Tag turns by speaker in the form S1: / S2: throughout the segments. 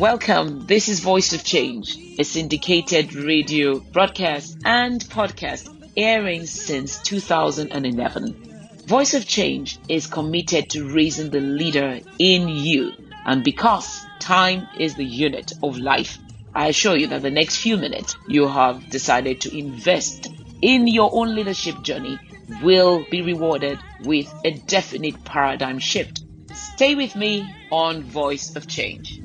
S1: Welcome. This is Voice of Change, a syndicated radio broadcast and podcast airing since 2011. Voice of Change is committed to raising the leader in you. And because time is the unit of life, I assure you that the next few minutes you have decided to invest in your own leadership journey will be rewarded with a definite paradigm shift. Stay with me on Voice of Change.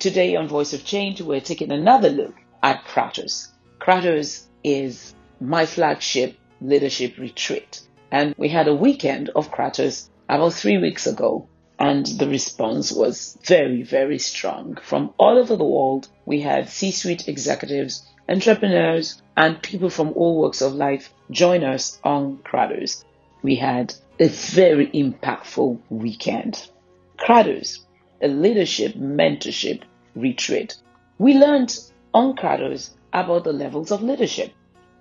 S1: Today on Voice of Change, we're taking another look at Kratos. Kratos is my flagship leadership retreat. And we had a weekend of Kratos about three weeks ago. And the response was very, very strong. From all over the world, we had C suite executives, entrepreneurs, and people from all walks of life join us on Kratos. We had a very impactful weekend. Kratos, a leadership mentorship retreat. We learned on Kratos about the levels of leadership.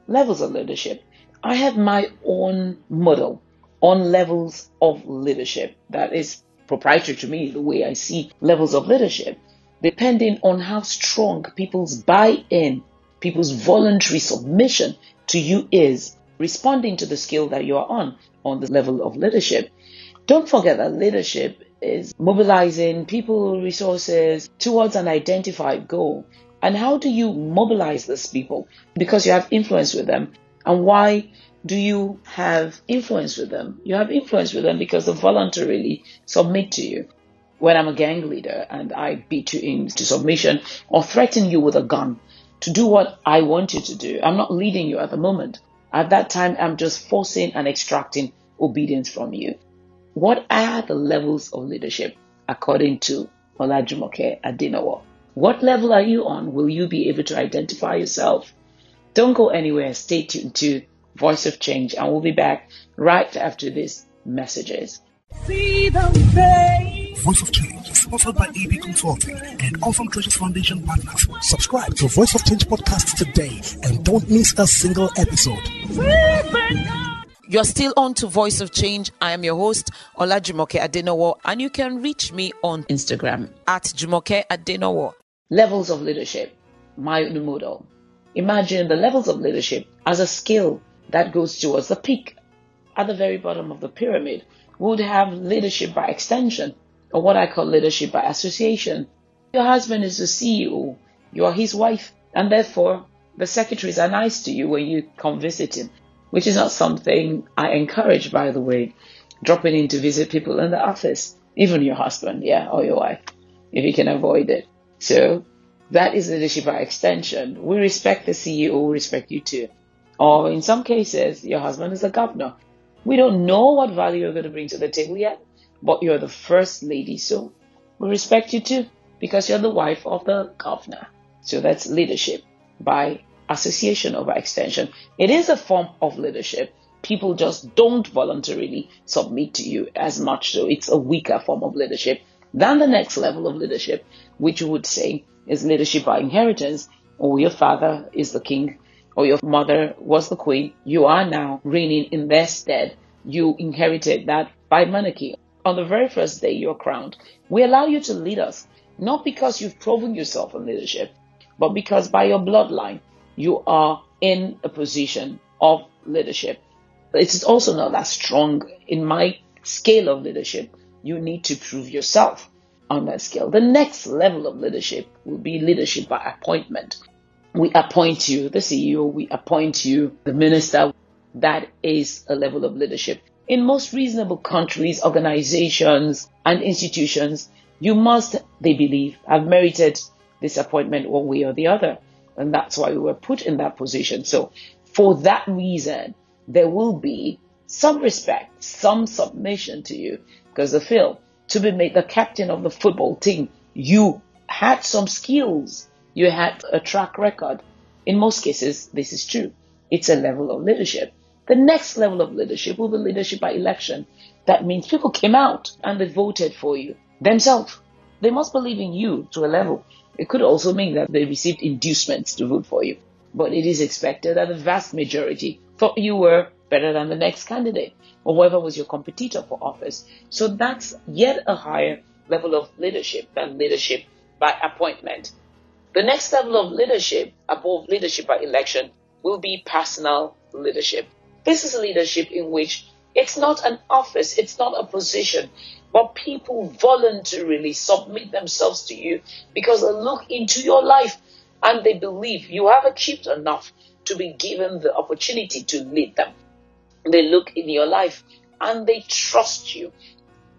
S1: Levels of leadership. I have my own model on levels of leadership that is proprietary to me, the way I see levels of leadership, depending on how strong people's buy in, people's voluntary submission to you is, responding to the skill that you are on, on the level of leadership. Don't forget that leadership is mobilizing people resources towards an identified goal. And how do you mobilize these people? Because you have influence with them. And why do you have influence with them? You have influence with them because they voluntarily submit to you. When I'm a gang leader and I beat you into submission or threaten you with a gun to do what I want you to do, I'm not leading you at the moment. At that time, I'm just forcing and extracting obedience from you. What are the levels of leadership according to Olajumoke Adenawo? What level are you on? Will you be able to identify yourself? Don't go anywhere. Stay tuned to Voice of Change, and we'll be back right after these messages.
S2: Voice of Change is sponsored by EB Consulting and Awesome Treasures Foundation partners. Subscribe to Voice of Change podcast today and don't miss a single episode.
S1: You're still on to Voice of Change. I am your host, Olajumoke Adenawo, and you can reach me on Instagram at Jumoke Adenawo. Levels of leadership, my new model. Imagine the levels of leadership as a skill that goes towards the peak. At the very bottom of the pyramid, would have leadership by extension, or what I call leadership by association. Your husband is the CEO, you are his wife, and therefore the secretaries are nice to you when you come visit him which is not something I encourage, by the way, dropping in to visit people in the office, even your husband, yeah, or your wife, if you can avoid it. So that is leadership by extension. We respect the CEO, we respect you too. Or in some cases, your husband is the governor. We don't know what value you're going to bring to the table yet, but you're the first lady, so we respect you too because you're the wife of the governor. So that's leadership by association or by extension. It is a form of leadership. People just don't voluntarily submit to you as much, so it's a weaker form of leadership than the next level of leadership, which you would say is leadership by inheritance, or your father is the king, or your mother was the queen. You are now reigning in their stead. You inherited that by monarchy. On the very first day you're crowned, we allow you to lead us, not because you've proven yourself in leadership, but because by your bloodline, you are in a position of leadership. It's also not that strong in my scale of leadership. You need to prove yourself on that scale. The next level of leadership will be leadership by appointment. We appoint you the CEO, we appoint you the minister. That is a level of leadership. In most reasonable countries, organizations, and institutions, you must, they believe, have merited this appointment one way or the other. And that's why we were put in that position. So for that reason, there will be some respect, some submission to you because the feel to be made the captain of the football team, you had some skills. You had a track record. In most cases, this is true. It's a level of leadership. The next level of leadership will be leadership by election. That means people came out and they voted for you themselves. They must believe in you to a level it could also mean that they received inducements to vote for you. But it is expected that the vast majority thought you were better than the next candidate or whoever was your competitor for office. So that's yet a higher level of leadership than leadership by appointment. The next level of leadership above leadership by election will be personal leadership. This is leadership in which it's not an office, it's not a position, but people voluntarily submit themselves to you because they look into your life and they believe you have achieved enough to be given the opportunity to lead them. They look in your life and they trust you.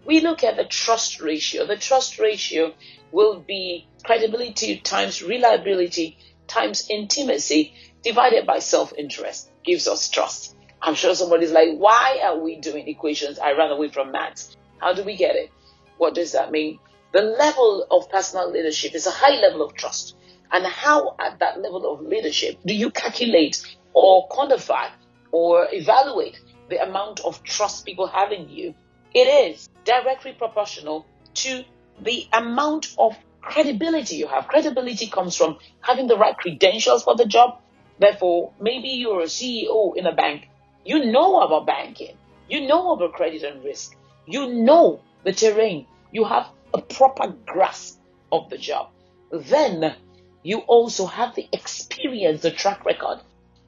S1: We look at the trust ratio. The trust ratio will be credibility times reliability times intimacy divided by self interest gives us trust. I'm sure somebody's like, why are we doing equations? I ran away from maths. How do we get it? What does that mean? The level of personal leadership is a high level of trust. And how, at that level of leadership, do you calculate or quantify or evaluate the amount of trust people have in you? It is directly proportional to the amount of credibility you have. Credibility comes from having the right credentials for the job. Therefore, maybe you're a CEO in a bank. You know about banking. You know about credit and risk. You know the terrain. You have a proper grasp of the job. Then you also have the experience, the track record.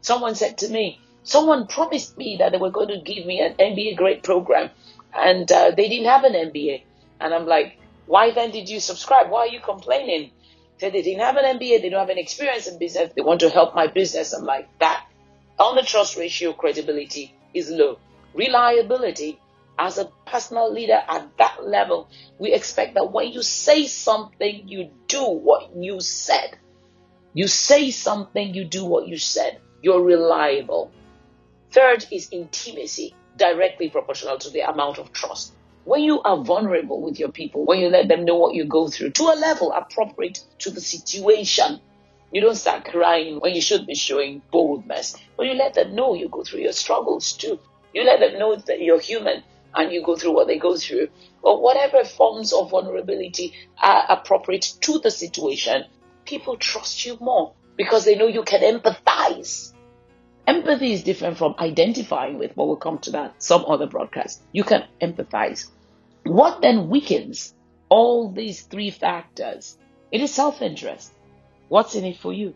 S1: Someone said to me, someone promised me that they were going to give me an MBA grade program and uh, they didn't have an MBA. And I'm like, why then did you subscribe? Why are you complaining? Said they didn't have an MBA, they don't have any experience in business, they want to help my business. I'm like, that on the trust ratio, credibility is low. Reliability, as a personal leader at that level, we expect that when you say something, you do what you said. You say something, you do what you said. You're reliable. Third is intimacy, directly proportional to the amount of trust. When you are vulnerable with your people, when you let them know what you go through to a level appropriate to the situation, you don't start crying when you should be showing boldness. But you let them know you go through your struggles too. You let them know that you're human and you go through what they go through. But whatever forms of vulnerability are appropriate to the situation, people trust you more because they know you can empathize. Empathy is different from identifying with, but we'll come to that some other broadcast. You can empathize. What then weakens all these three factors? It is self interest. What's in it for you?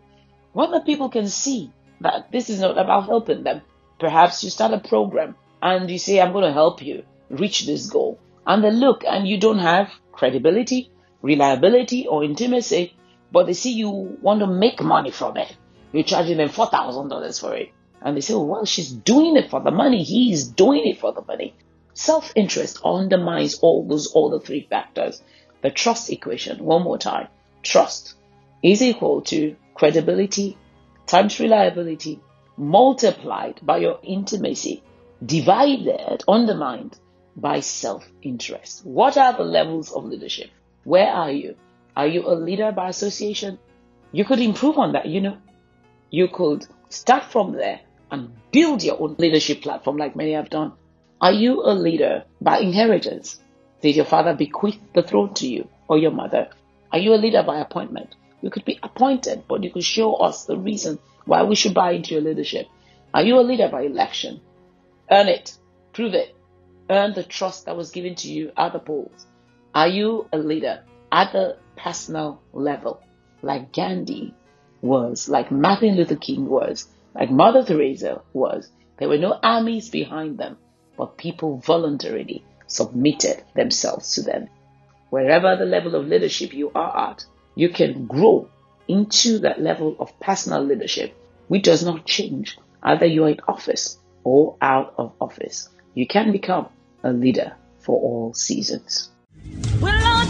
S1: What the people can see that this is not about helping them. Perhaps you start a program and you say, I'm going to help you reach this goal. And they look and you don't have credibility, reliability, or intimacy, but they see you want to make money from it. You're charging them $4,000 for it. And they say, oh, well, she's doing it for the money. He's doing it for the money. Self interest undermines all those other three factors. The trust equation, one more time. Trust is equal to credibility times reliability multiplied by your intimacy, divided, undermined by self interest. What are the levels of leadership? Where are you? Are you a leader by association? You could improve on that, you know. You could start from there and build your own leadership platform like many have done. Are you a leader by inheritance? Did your father bequeath the throne to you or your mother? Are you a leader by appointment? You could be appointed, but you could show us the reason why we should buy into your leadership. Are you a leader by election? Earn it. Prove it. Earn the trust that was given to you at the polls. Are you a leader at the personal level, like Gandhi was, like Martin Luther King was, like Mother Teresa was. There were no armies behind them, but people voluntarily submitted themselves to them. Wherever the level of leadership you are at, you can grow into that level of personal leadership, which does not change either you're in office or out of office. You can become a leader for all seasons. Well,